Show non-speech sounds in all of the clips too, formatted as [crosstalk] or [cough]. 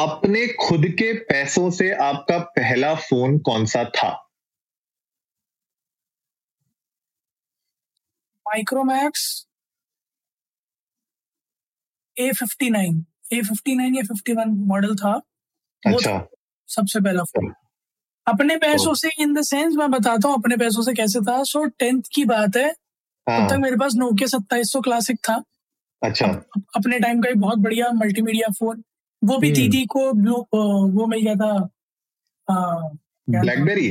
अपने खुद के पैसों से आपका पहला फ़ोन कौन सा था? Micromax A fifty nine A fifty nine या फिफ्टी वन मॉडल था। वो अच्छा। सबसे पहला फ़ोन अपने पैसों से इन द सेंस मैं बताता हूँ अपने पैसों से कैसे था। सो टेंथ की बात है। तब तक हाँ मेरे पास नोकिया सत्ताईस सौ क्लासिक था। अच्छा। अप- अपने टाइम का एक बहुत बढ़िया मल्टीमीडिया फ़ोन वो भी हम्म। दीदी को ब्लू वो मिल गया था ब्लैकबेरी?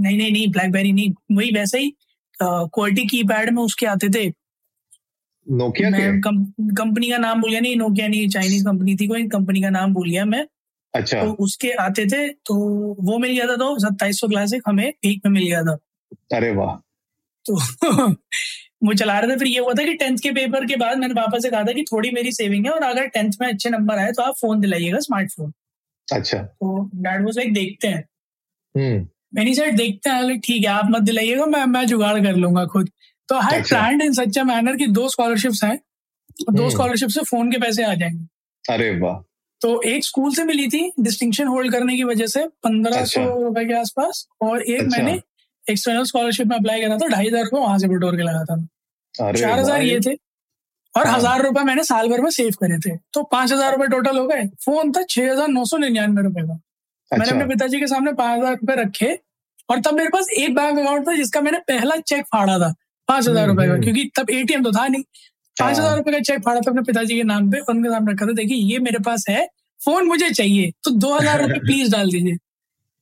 नहीं नहीं नहीं ब्लैकबेरी नहीं वही वैसे ही क्वालिटी की पैड में उसके आते थे। नोकिया के? कंपनी का नाम भूल गया नहीं नोकिया नहीं चाइनीज़ कंपनी थी कोई कंपनी का नाम भूल गया मैं। अच्छा। तो उसके आते थे तो वो मिल गया था तो सत्ताईस सौ क्लासिक हमें पीक में मिल गया था। अरे वाह। तो [laughs] वो चला रहे थे। फिर ये हुआ था कि टेंथ के पेपर के बाद मैंने पापा से कहा था कि थोड़ी मेरी सेविंग है और अगर टेंथ में अच्छे नंबर आए तो आप फ़ोन दिलाइएगा स्मार्टफ़ोन अच्छा। तो डैड वो लाइक देखते हैं। हम्म। मैंने साइड देखते हैं। ठीक है आप मत दिलाइएगा मैं मैं जुगाड़ कर लूँगा खुद। तो आई। Plan in such a manner की दो स्कॉलरशिप्स हैं दो हम्म। स्कॉलरशिप से फ़ोन के पैसे आ जाएँगे। अरे वाह। तो एक स्कूल से मिली थी डिस्टिंक्शन होल्ड करने की वजह से पंद्रह सौ अच्छा। रुपए के आसपास और एक अच्छा। मैंने एक्सटर्नल स्कॉलरशिप में अप्लाई करा था ढाई हज़ार रुपये वहाँ से बटोर के लगा था। चार हज़ार ये थे। और हाँ। हज़ार रुपए मैंने साल भर में सेव करे थे। तो पाँच हज़ार रुपए टोटल हो गए। फ़ोन था छह हज़ार नौ सौ निन्यानवे रुपए का। मैंने अच्छा। अपने पिताजी के सामने पाँच हज़ार रुपए रखे और तब मेरे पास एक बैंक अकाउंट था जिसका मैंने पहला चेक फाड़ा था पाँच हज़ार हम्म, रुपए का। हम्म। क्योंकि तब एटीएम तो था नहीं। पाँच हाँ। हज़ार रुपए का चेक फाड़ा था अपने पिताजी के नाम पे उनके सामने रखा था देखिए ये मेरे पास है फ़ोन मुझे चाहिए तो दो हज़ार रुपए [laughs] प्लीज़ डाल दीजिए।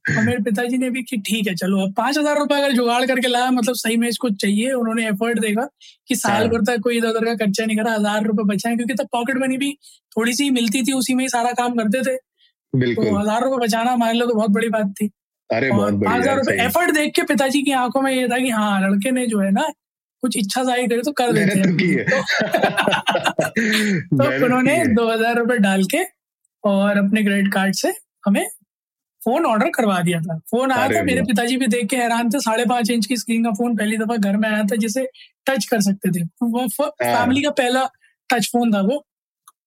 और मेरे पिताजी ने भी कि ठीक है चलो अब पाँच हज़ार रुपए अगर जुगाड़ करके लाया मतलब सही में इसको चाहिए उन्होंने एफर्ट देखा कि साल। भर तक कोई इधर उधर का खर्चा नहीं करा हज़ार रुपए बचाए क्योंकि तब पॉकेट मनी भी थोड़ी सी मिलती थी उसी में ही सारा काम करते थे। तो हज़ार रुपए बचाना हमारे लिए तो बहुत बड़ी बात थी। अरे पाँच हज़ार रुपए एफर्ट देख के पिताजी की आँखों में ये था कि हाँ लड़के ने जो है ना कुछ इच्छा ज़ाहिर करे तो कर देते तो हैं। [laughs] [laughs] तो उन्होंने दो हज़ार रुपए डाल के और अपने क्रेडिट कार्ड से हमें फ़ोन ऑर्डर करवा दिया था। फ़ोन आया था मेरे पिताजी भी देख के हैरान थे साढ़े पाँच इंच की स्क्रीन का फ़ोन पहली दफ़ा घर में आया था जिसे टच कर सकते थे। वो फैमिली का पहला टच फ़ोन था वो।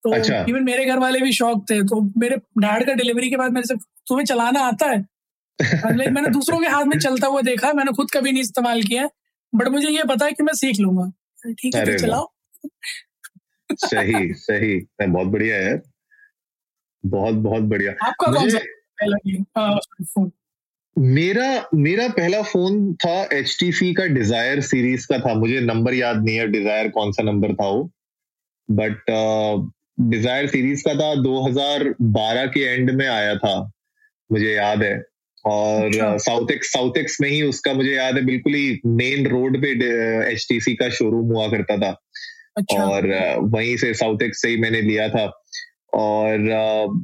तो हाँ। अच्छा। इवन मेरे घर वाले भी शौक थे। तो मेरे डैड का डिलीवरी के बाद मेरे से तुम्हें चलाना आता है? मैंने दूसरों के हाथ में चलता हुआ देखा मैंने खुद कभी नहीं इस्तेमाल किया। बट मुझे ये पता है कि मैं सीख लूँगा। ठीक है तो। चलाओ। सही सही। बहुत बढ़िया है बहुत बहुत बढ़िया। आपका कौन सा पहला गेम फ़ोन मेरा मेरा पहला फ़ोन था एच का डिज़ायर सीरीज़ का था। मुझे नंबर याद नहीं है डिज़ायर कौन सा नंबर था वो? बट डिज़ायर सीरीज़ का था 2012 के एंड में आया था मुझे याद है। और। साउथ एक्स साउथ एक्स में ही उसका मुझे याद है बिल्कुल ही मेन रोड पे HTC का शोरूम हुआ करता था। अच्छा। और अ, वहीं से साउथ एक्स से ही मैंने लिया था। और अ,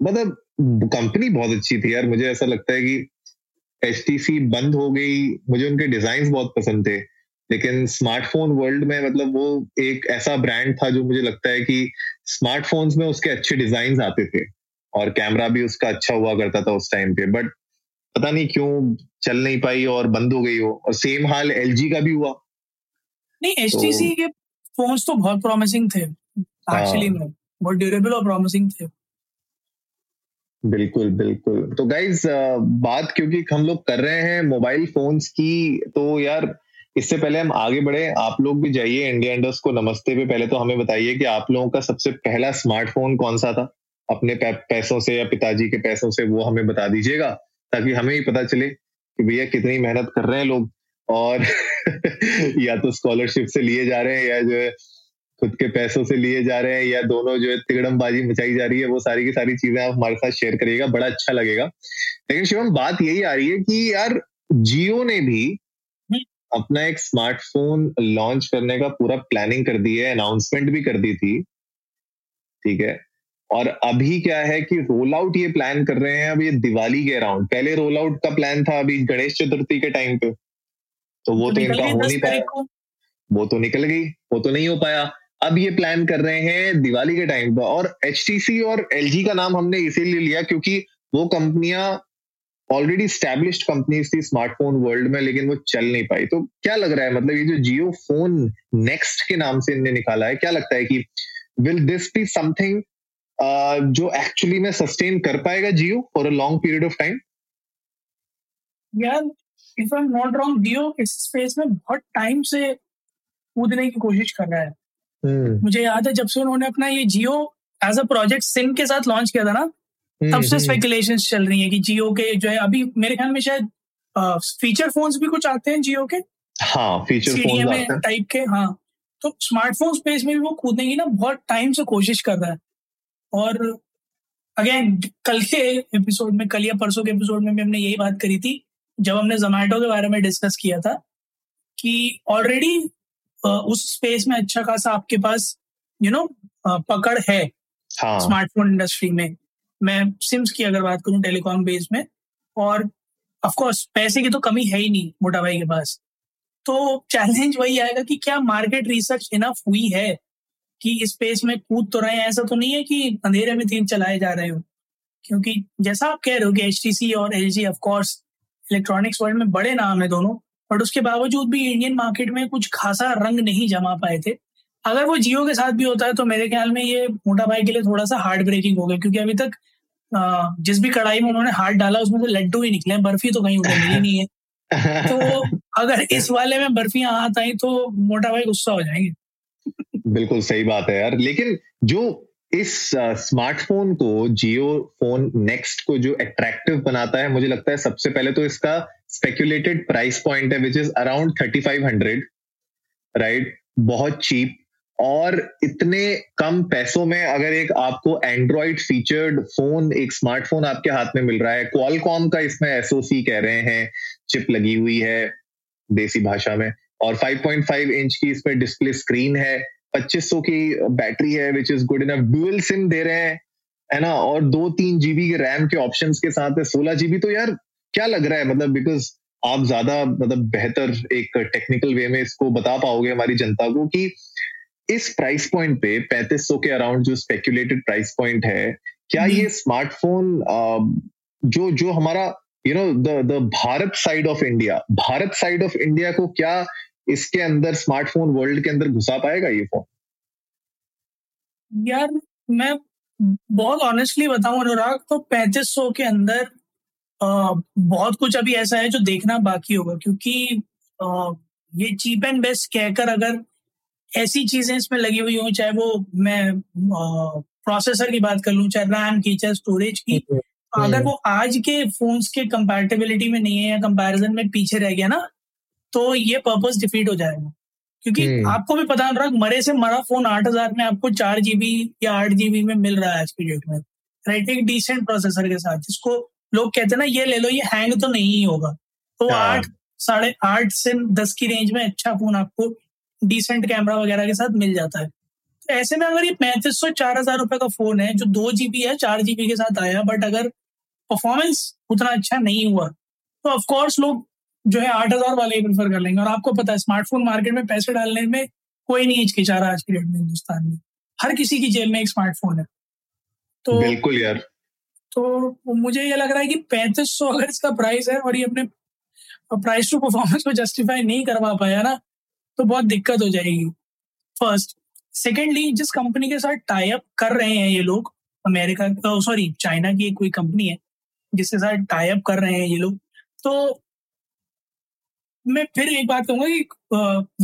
मतलब कंपनी बहुत अच्छी थी यार। मुझे ऐसा लगता है कि HTC बंद हो गई। मुझे उनके डिज़ाइन बहुत पसंद थे। लेकिन स्मार्टफ़ोन वर्ल्ड में मतलब वो एक ऐसा ब्रांड था जो मुझे लगता है कि स्मार्टफोन्स में उसके अच्छे डिज़ाइन आते थे। और कैमरा भी उसका अच्छा हुआ करता था उस टाइम पे। बट पता नहीं क्यों चल नहीं पाई और बंद हो गई हो और सेम हाल LG का भी हुआ। नहीं एच तो- के फोन्स तो बहुत प्रॉमिसिंग थे। एक्चुअली हाँ। में। बहुत ड्यूरेबल और प्रॉमिसिंग थे। बिल्कुल बिल्कुल। तो गाइज़ बात क्योंकि हम लोग कर रहे हैं मोबाइल फोन्स की तो यार, इससे पहले हम आगे बढ़े। आप लोग भी जाइए इंडिया इंडस्ट को। नमस्ते पे पहले तो हमें बताइए कि आप लोगों का सबसे पहला स्मार्टफ़ोन कौन सा था? अपने पैसों से या पिताजी के पैसों से वो हमें बता दीजिएगा, ताकि हमें ही पता चले कि भैया कितनी मेहनत कर रहे हैं लोग। और [laughs] या तो स्कॉलरशिप से लिए जा रहे हैं या जो है खुद के पैसों से लिए जा रहे हैं या दोनों जो है तिगड़मबाजी मचाई जा रही है वो सारी की सारी चीज़ें आप हमारे साथ शेयर करिएगा बड़ा अच्छा लगेगा। लेकिन शिवम बात यही आ रही है कि यार जियो ने भी अपना एक स्मार्टफ़ोन लॉन्च करने का पूरा प्लानिंग कर दी है अनाउंसमेंट भी कर दी थी ठीक है? और अभी क्या है कि रोल आउट ये प्लान कर रहे हैं अब ये दिवाली के अराउंड पहले रोल आउट का प्लान था अभी गणेश चतुर्थी के टाइम पे तो वो तो, तो इनका हो नहीं पाया। वो तो निकल गई वो तो नहीं हो पाया। अब ये प्लान कर रहे हैं दिवाली के टाइम पर। और HTC और LG का नाम हमने इसीलिए लिया क्योंकि वो कंपनियाँ ऑलरेडी स्टैब्लिश्ड कंपनीज़ थी स्मार्टफ़ोन वर्ल्ड में, लेकिन वो चल नहीं पाई। तो क्या लग रहा है? मतलब ये जो जियो फ़ोन नेक्स्ट के नाम से इनने निकाला है, क्या लगता है कि विल दिस बी समथिंग जो एक्चुअली में सस्टेन कर पाएगा Jio for a long period of time यार if I am not wrong Jio इस स्पेस में बहुत टाइम से कूदने की कोशिश कर रहा है. मुझे याद है जब से उन्होंने अपना ये Jio as a project sim के साथ लॉन्च किया था ना तब से स्पेकुलेशन hmm. चल रही है कि जियो के जो है अभी मेरे ख्याल में शायद फीचर फोन्स भी कुछ आते हैं जियो के? हाँ फीचर टाइप के हाँ। तो स्मार्टफ़ोन स्पेस में भी वो कूदने की ना बहुत टाइम से कोशिश कर रहा है। और अगेन कल के एपिसोड में कल या परसों के एपिसोड में भी हमने यही बात करी थी जब हमने जोमेटो के बारे में डिस्कस किया था कि ऑलरेडी उस स्पेस में अच्छा खासा आपके पास यू you नो know, पकड़ है हाँ. स्मार्टफ़ोन इंडस्ट्री में। मैं सिम्स की अगर बात करूँ टेलीकॉम बेस में और ऑफ़ कोर्स पैसे की तो कमी है ही नहीं मोटा भाई के पास। तो चैलेंज वही आएगा कि क्या मार्केट रिसर्च इनफ हुई है कि इस स्पेस में कूद तो रहे हैं? ऐसा तो नहीं है कि अंधेरे में तीन चलाए जा रहे हो। क्योंकि जैसा आप कह रहे हो कि एचटीसी और L G of course electronics world में बड़े नाम है दोनों। बट उसके बावजूद भी इंडियन मार्केट में कुछ खासा रंग नहीं जमा पाए थे। अगर वो जियो के साथ भी होता है तो मेरे ख्याल में ये मोटा भाई के लिए थोड़ा सा हार्ड ब्रेकिंग हो गया, क्योंकि अभी तक जिस भी कढ़ाई में उन्होंने हाथ डाला, उसमें तो लड्डू ही निकले बर्फ़ी तो कहीं उन्हें मिली नहीं है। तो अगर इस वाले में बर्फियाँ हाथ आई तो मोटा भाई गुस्सा हो जाएँगे। बिल्कुल सही बात है यार। लेकिन जो इस स्मार्टफ़ोन को, जियो फ़ोन नेक्स्ट को जो अट्रैक्टिव बनाता है, मुझे लगता है सबसे पहले तो इसका स्पेक्यूलेटेड प्राइस पॉइंट है which is around thirty five hundred right बहुत चीप और इतने कम पैसों में अगर एक आपको एंड्रॉइड फीचर्ड फ़ोन एक स्मार्टफ़ोन आपके हाथ में मिल रहा है क्वालकॉम का इसमें एसओसी कह रहे हैं चिप लगी हुई है देसी भाषा में, और 5.5 इंच की इसमें डिस्प्ले स्क्रीन है 2500 की बैटरी है which is good enough dual sim दे रहे हैं, है ना? और दो तीन जीबी के रैम के ऑप्शंस के साथ है, सोलह जीबी तो यार क्या लग रहा है? मतलब बिकॉज़ आप ज़्यादा मतलब बेहतर एक टेक्निकल वे में इसको बता पाओगे हमारी जनता को कि इस प्राइस पॉइंट पे पैंतीस के अराउंड जो स्पेक्यूलेटेड प्राइस पॉइंट है क्या ये स्मार्टफ़ोन जो जो हमारा you know the the Bharat side of India Bharat side of India को क्या इसके अंदर स्मार्टफ़ोन वर्ल्ड के अंदर घुसा पाएगा ये फ़ोन यार मैं बहुत ऑनेस्टली बताऊँ अनुराग तो पैंतीस सौ के अंदर बहुत कुछ अभी ऐसा है जो देखना बाकी होगा क्योंकि ये चीप एंड बेस्ट कहकर अगर ऐसी चीज़ें इसमें लगी हुई हो चाहे वो मैं प्रोसेसर की बात कर लूँ चाहे रैम की चाहे स्टोरेज की तो अगर वो आज के फोन्स के कंपैटिबिलिटी में नहीं है या कंपैरिजन में पीछे रह गया ना तो ये पर्पज डिफीट हो जाएगा। क्योंकि हम्म। आपको भी पता रहा मरे से मरा फ़ोन आठ हज़ार में आपको चार जीबी या आठ जीबी में मिल रहा है आज की डेट में। राइट एक डिसेंट प्रोसेसर के साथ जिसको लोग कहते हैं ना ये ले लो ये हैंग तो नहीं ही होगा। तो हाँ। आठ साढ़े आठ से दस की रेंज में अच्छा फ़ोन आपको डिसेंट कैमरा वगैरह के साथ मिल जाता है। तो ऐसे में अगर ये पैंतीस सौ चार हज़ार रुपए का फ़ोन है जो दो जीबी है चार जीबी के साथ आया बट अगर परफॉर्मेंस उतना अच्छा नहीं हुआ तो ऑफकोर्स लोग जो है आठ हज़ार वाले ही प्रेफर कर लेंगे। और आपको पता है स्मार्टफ़ोन मार्केट में पैसे डालने में कोई नहीं हिचकिचा रहा आज की डेट में हिंदुस्तान में। हर किसी की जेब में एक स्मार्टफ़ोन है। तो बिल्कुल यार। तो मुझे ये लग रहा है कि पैंतीस सौ अगर इसका प्राइस है और ये अपने प्राइस टू परफॉर्मेंस को जस्टिफाई नहीं करवा पाया ना तो बहुत दिक्कत हो जाएगी। फ़र्स्ट सेकेंडली जिस कंपनी के साथ टाई अप कर रहे हैं ये लोग अमेरिका सॉरी चाइना की कोई कंपनी है, जिसके साथ टाई अप कर रहे हैं ये लोग तो मैं फिर एक बात कहूँगा कि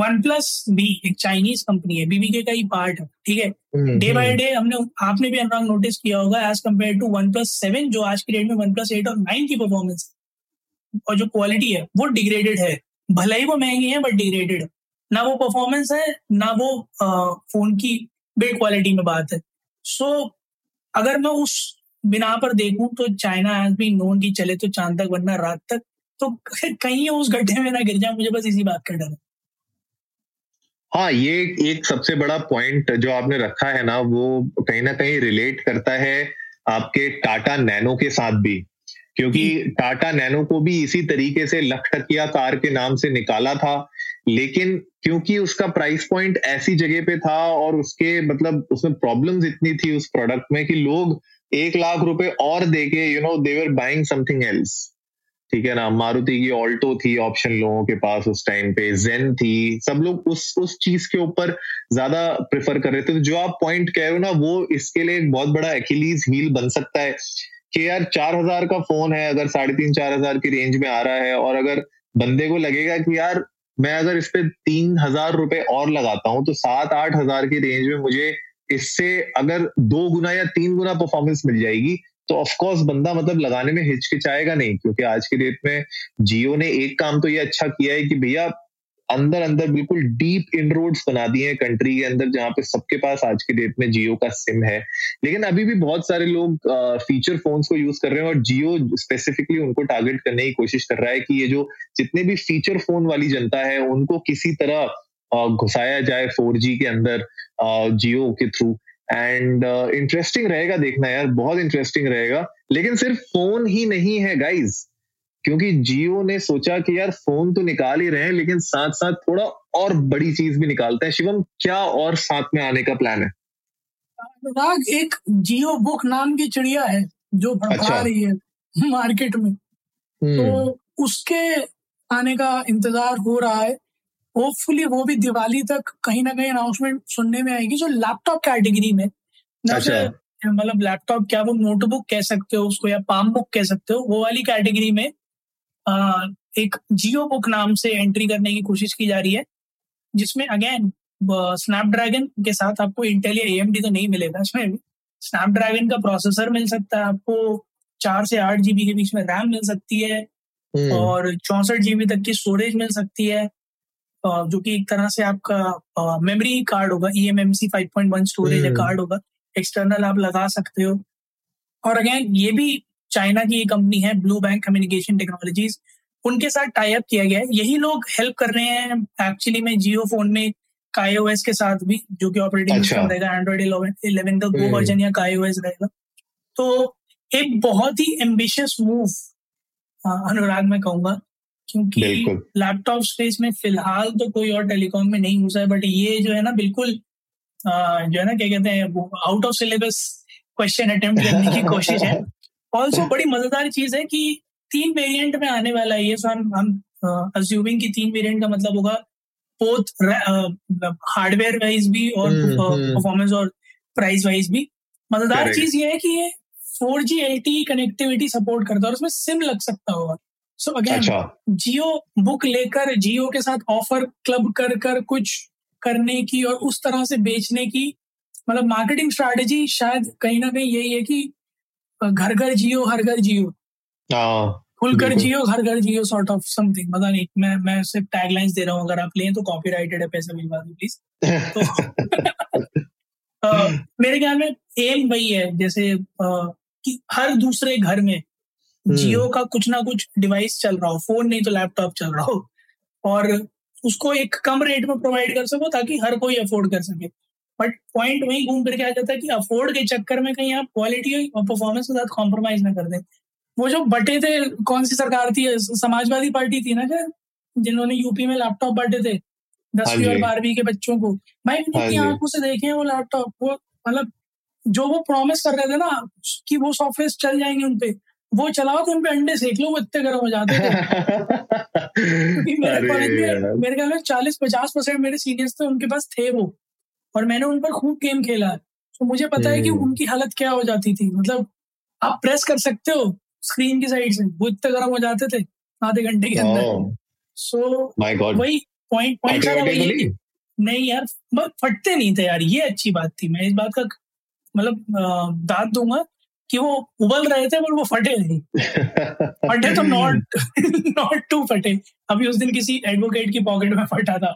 वन प्लस भी एक चाइनीज़ कंपनी है बीबीके का ही पार्ट है ठीक है? डे बाय डे हमने आपने भी अनुराग नोटिस किया होगा as compare to OnePlus seven जो आज की डेट में वन प्लस एट और नाइन की परफॉर्मेंस और जो क्वालिटी है वो डिग्रेडेड है। भले ही वो महँगी है बट डिग्रेडेड ना वो परफॉर्मेंस है ना वो फ़ोन की बिल्ड क्वालिटी में बात है। सो so, अगर मैं उस बिना पर देखूँ तो चाइना हैज़ बी नोन की चले तो चाँद तक वरना रात तक तो [laughs] कहीं उस गड्ढे में ना गिर जाए मुझे बस इसी बात का डर है। हाँ ये एक सबसे बड़ा पॉइंट जो आपने रखा है ना वो कहीं ना कहीं रिलेट करता है आपके टाटा नैनो के साथ भी। क्योंकि टाटा नैनो को भी इसी तरीके से लखटकिया कार के नाम से निकाला था लेकिन क्योंकि उसका प्राइस पॉइंट ऐसी जगह पे था और उसके मतलब उसमें प्रॉब्लम्स इतनी थी उस प्रोडक्ट में कि लोग एक लाख रुपए और देके you know they're buying something else ठीक है ना? मारुति की ऑल्टो थी ऑप्शन लोगों के पास उस टाइम पे जेन थी। सब लोग उस उस चीज़ के ऊपर ज़्यादा प्रेफर कर रहे थे। तो जो आप पॉइंट कह रहे हो ना, वो इसके लिए एक बहुत बड़ा एक्लीज हील बन सकता है कि यार चार हज़ार का फ़ोन है, अगर साढ़े तीन, चार हज़ार की रेंज में आ रहा है और अगर बंदे को लगेगा कि यार मैं अगर इस पे तीन हज़ार रुपए और लगाता हूँ तो सात, आठ हज़ार की रेंज में मुझे इससे अगर दो गुना या तीन गुना परफॉर्मेंस मिल जाएगी तो ऑफकोर्स बंदा मतलब लगाने में हिचकिचाएगा नहीं, क्योंकि आज की डेट में जियो ने एक काम तो ये अच्छा किया है कि भैया अंदर अंदर बिल्कुल डीप इनरोड्स बना दिए हैं कंट्री के अंदर जहाँ पे सबके पास आज की डेट में जियो का सिम है। लेकिन अभी भी बहुत सारे लोग फीचर फोन्स को यूज़ कर रहे हैं और जियो स्पेसिफिकली उनको टारगेट करने की कोशिश कर रहा है कि ये जो जितने भी फीचर फ़ोन वाली जनता है, उनको किसी तरह घुसाया जाए फोर के अंदर जियो के थ्रू एंड इंटरेस्टिंग uh, रहेगा देखना यार बहुत इंटरेस्टिंग रहेगा। लेकिन सिर्फ़ फ़ोन ही नहीं है गाइज़ क्योंकि जियो ने सोचा कि यार फ़ोन तो निकाल ही रहे हैं लेकिन साथ साथ थोड़ा और बड़ी चीज़ भी निकालते हैं। शिवम क्या और साथ में आने का प्लान है? अनुराग एक जियो बुक नाम की चिड़िया है जो भड़का अच्छा। रही है मार्केट में। हम्म। तो उसके आने का इंतज़ार हो रहा है। होपफुली वो भी दिवाली तक कहीं ना कहीं अनाउंसमेंट सुनने में आएगी जो लैपटॉप कैटेगरी में। अच्छा। मतलब लैपटॉप क्या वो नोटबुक कह सकते हो उसको या पाम बुक कह सकते हो वो वाली कैटेगरी में आ, एक जियो बुक नाम से एंट्री करने की कोशिश की जा रही है जिसमें अगेन स्नैपड्रैगन के साथ आपको इंटेल या एएमडी तो नहीं मिलेगा इसमें भी। स्नैपड्रैगन का प्रोसेसर मिल सकता है आपको चार से आठ जीबी के बीच में रैम मिल सकती है हम्म। और चौसठ जीबी तक की स्टोरेज मिल सकती है। जो कि एक तरह से आपका मेमोरी कार्ड होगा E M M C five point one storage card होगा एक्सटर्नल आप लगा सकते हो। और अगेन ये भी चाइना की कंपनी है ब्लू बैंक कम्युनिकेशन टेक्नोलॉजीज़ उनके साथ टाई अप किया गया है। यही लोग हेल्प कर रहे हैं एक्चुअली में जियो फ़ोन में काईओएस के साथ भी जो कि ऑपरेटिंग सिस्टम अच्छा। रहेगा एंड्रॉइड इलेवन इलेवन का वो वर्जन या काईओएस रहेगा। तो एक बहुत ही एम्बिशियस मूव अनुराग में कहूँगा। क्योंकि लैपटॉप स्पेस में फ़िलहाल तो कोई और टेलीकॉम में नहीं घुसा है बट ये जो है ना बिल्कुल जो है ना क्या कहते हैं out of syllabus question attempt करने की कोशिश है। ऑल्सो बड़ी मज़ेदार चीज़ है कि तीन वेरिएंट में आने वाला है ये सो हम हम अज्यूमिंग की तीन वेरिएंट का मतलब होगा बोथ हार्डवेयर वाइज भी और परफॉर्मेंस हम्म, हम्म। और प्राइस वाइज भी। मज़ेदार चीज़ ये है कि ये four G L T connectivity support करता है और उसमें सिम लग सकता होगा। सो अगेन जियो बुक लेकर जियो के साथ ऑफ़र क्लब कर कर कुछ करने की और उस तरह से बेचने की मतलब मार्केटिंग स्ट्रैटेजी शायद कहीं ना कहीं यही है कि घर घर जियो हर घर जियो। हाँ, खुलकर जियो हर घर जियो सॉर्ट ऑफ़ समथिंग पता नहीं मैं मैं सिर्फ़ टैगलाइंस दे रहा हूँ अगर आप लें तो कॉपीराइटेड है पैसे मिलवा दो प्लीज़ तो [laughs] [laughs] मेरे ख्याल में एम वही है जैसे कि हर दूसरे घर में जियो हम्म। का कुछ ना कुछ डिवाइस चल रहा हो फ़ोन नहीं तो लैपटॉप चल रहा हो। और उसको एक कम रेट में प्रोवाइड कर सको ताकि हर कोई अफोर्ड कर सके। बट पॉइंट वही घूम करके आ जाता है कि अफोर्ड के चक्कर में कहीं आप क्वालिटी और परफॉर्मेंस के साथ कॉम्प्रोमाइज ना कर दें। वो जो बटे थे कौन सी सरकार थी? समाजवादी पार्टी थी ना क्या? जिन्होंने यूपी में लैपटॉप बांटे थे दसवीं और बारहवीं के बच्चों को। भाई मैंने हाँ आँखों से देखे वो लैपटॉप वो मतलब जो वो प्रॉमिस कर रहे थे ना कि वो सॉफ्टवेयर चल जाएँगे उनपे। वो चलाओ तो उन पे अंडे सेक लो वो इतने गर्म हो जाते थे मेरे कॉलेज में मेरे ख्याल में चालीस पचास परसेंट मेरे सीनियर्स थे उनके पास थे वो। और मैंने उन पर खूब गेम खेला। तो मुझे पता है कि हम्म। उनकी हालत क्या हो जाती थी। मतलब आप प्रेस कर सकते हो स्क्रीन की साइड से वो इतने गर्म हो जाते थे आधे घंटे के अंदर। सो वही पॉइंट पॉइंट वही नहीं यार फटते नहीं थे यार ये अच्छी बात थी। मैं इस बात का मतलब दाद दूँगा कि वो उबल रहे थे पर वो फटे नहीं। फटे तो नॉट नॉट टू फटे। अभी उस दिन किसी एडवोकेट की पॉकेट में फटा था।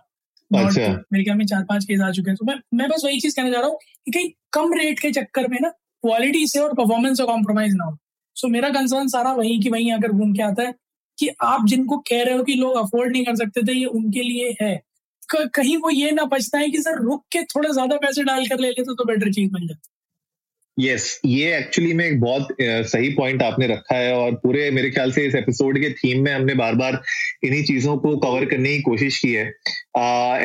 अच्छा। मेरे ख्याल में चार पाँच केस आ चुके हैं। तो मैं मैं बस वही चीज़ कहना चाह रहा हूँ कि कहीं कम रेट के चक्कर में ना क्वालिटी से और परफॉर्मेंस से कॉम्प्रोमाइज ना हो। सो मेरा कंसर्न सारा वही की वही अगर घूम के आता है कि आप जिनको कह रहे हो कि लोग अफोर्ड नहीं कर सकते थे ये उनके लिए है। कहीं वो ये ना है कि सर रुक के थोड़ा ज़्यादा पैसे डाल कर ले लेते तो बेटर चीज़ बन जाती। यस yes, ये एक्चुअली में एक बहुत सही पॉइंट आपने रखा है और पूरे मेरे ख्याल से इस एपिसोड के थीम में हमने बार बार इन्हीं चीज़ों को कवर करने की कोशिश की है।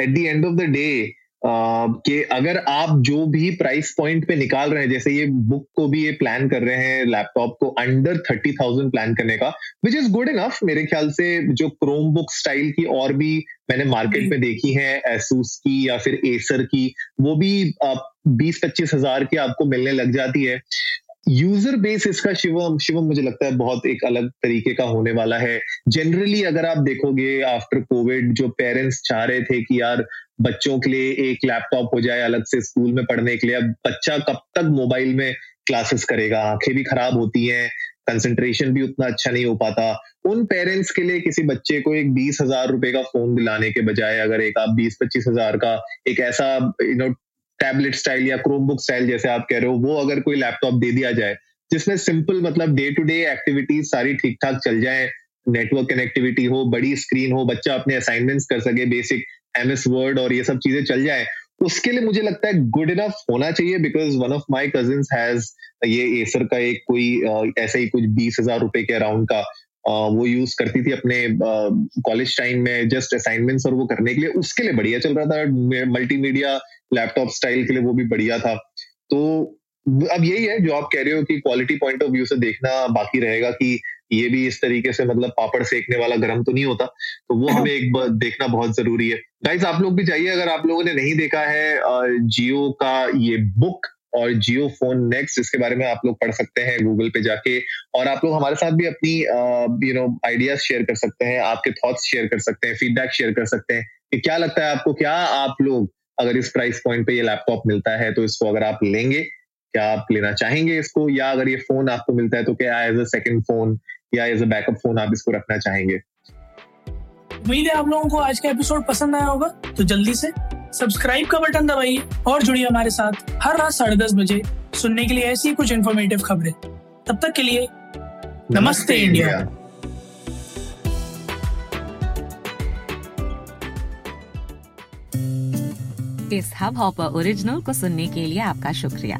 At the end of the day कि अगर आप जो भी प्राइस पॉइंट पे निकाल रहे हैं जैसे ये बुक को भी ये प्लान कर रहे हैं लैपटॉप को अंडर थर्टी थाउज़ेंड प्लान करने का विच इज़ गुड इनफ मेरे ख्याल से जो क्रोम बुक स्टाइल की और भी मैंने मार्केट में देखी है एसूस की या फिर एसर की वो भी बीस पच्चीस हज़ार की आपको मिलने लग जाती है। यूज़र बेस इसका शिवम शिवम मुझे लगता है बहुत एक अलग तरीके का होने वाला है। जनरली अगर आप देखोगे आफ्टर कोविड जो पेरेंट्स चाह रहे थे कि यार बच्चों के लिए एक लैपटॉप हो जाए, अलग से स्कूल में पढ़ने के लिए। अब बच्चा कब तक मोबाइल में क्लासेस करेगा? आँखें भी खराब होती हैं कंसंट्रेशन भी उतना अच्छा नहीं हो पाता। उन पेरेंट्स के लिए किसी बच्चे को एक बीस हज़ार रुपए का फ़ोन दिलाने के बजाय अगर एक आप बीस पच्चीस हज़ार का एक ऐसा यू नो टैबलेट स्टाइल या क्रोम बुक स्टाइल जैसे आप कह रहे हो, वो अगर कोई लैपटॉप दे दिया जाए, जिसमें सिंपल मतलब डे टू डे एक्टिविटीज़ सारी ठीक ठाक चल जाए नेटवर्क कनेक्टिविटी हो, बड़ी स्क्रीन हो, बच्चा अपने असाइनमेंट्स कर सके बेसिक एम एस वर्ड और ये सब चीज़ें चल जाए, उसके लिए मुझे लगता है गुड इनफ होना चाहिए because one of my cousin has ये एसर का एक कोई ऐसा ही कुछ बीस हज़ार रुपए के अराउंड का वो यूज़ करती थी अपने कॉलेज टाइम में जस्ट असाइनमेंट्स और वो करने के लिए, उसके लिए बढ़िया चल रहा था मल्टीमीडिया लैपटॉप स्टाइल के लिए वो भी बढ़िया था। तो अब यही है जो आप कह रहे हो कि क्वालिटी पॉइंट ऑफ़ व्यू से देखना बाकी रहेगा कि ये भी इस तरीके से मतलब पापड़ सेकने वाला गर्म तो नहीं होता तो वो हमें एक बार देखना बहुत ज़रूरी है। गाइस आप लोग भी चाहिए अगर आप लोगों ने नहीं देखा है जियो का ये बुक और जियो फ़ोन नेक्स्ट इसके बारे में आप लोग पढ़ सकते हैं गूगल पे जाके। और आप लोग हमारे साथ भी अपनी यू नो आइडियाज़ शेयर कर सकते हैं, आपके थॉट्स शेयर कर सकते हैं फीडबैक शेयर कर सकते हैं कि क्या लगता है आपको, क्या आप लोग अगर इस प्राइस पॉइंट पे ये लैपटॉप मिलता है तो इसको अगर आप लेंगे, क्या आप लेना चाहेंगे इसको? या अगर ये फ़ोन आपको मिलता है तो क्या एज अ सेकंड फ़ोन या एज अ बैकअप फ़ोन आप इसको रखना चाहेंगे? उम्मीद है आप लोगों को आज का एपिसोड पसंद आया होगा तो जल्दी से सब्सक्राइब का बटन दबाइए और जुड़िए हमारे साथ हर रात साढ़े दस बजे सुनने के लिए ऐसी कुछ इन्फॉर्मेटिव खबरें। तब तक के लिए नमस्ते इंडिया। इस हब हॉपर ओरिजिनल को सुनने के लिए आपका शुक्रिया।